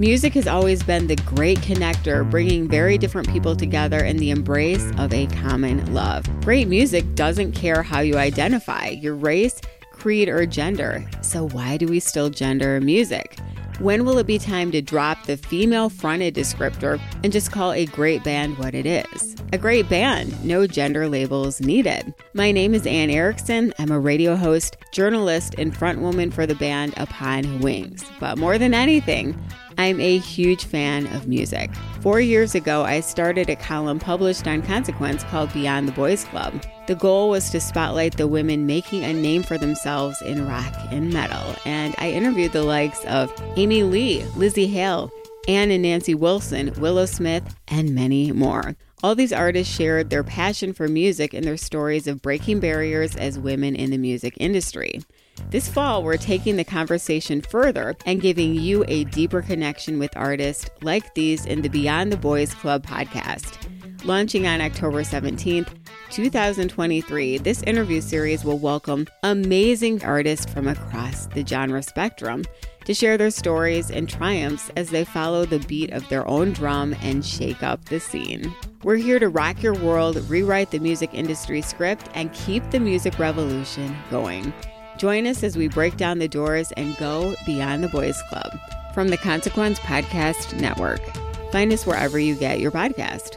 Music has always been the great connector, bringing very different people together in the embrace of a common love. Great music doesn't care how you identify, your race, creed, or gender. So, why do we still gender music? When will it be time to drop the female fronted descriptor and just call a great band what it is? A great band, no gender labels needed. My name is Anne Erickson. I'm a radio host, journalist, and frontwoman for the band Upon Wings. But more than anything, I'm a huge fan of music. Four years ago, I started a column published on Consequence called Beyond the Boys Club. The goal was to spotlight the women making a name for themselves in rock and metal, and I interviewed the likes of Amy Lee, Lzzy Hale, Ann and Nancy Wilson, Willow Smith, and many more. All these artists shared their passion for music and their stories of breaking barriers as women in the music industry. This fall, we're taking the conversation further and giving you a deeper connection with artists like these in the Beyond the Boys Club podcast. Launching on October 17th, 2023, this interview series will welcome amazing artists from across the genre spectrum to share their stories and triumphs as they follow the beat of their own drum and shake up the scene. We're here to rock your world, rewrite the music industry script, and keep the music revolution going. Join us as we break down the doors and go beyond the boys club from the Consequence Podcast Network. Find us wherever you get your podcast.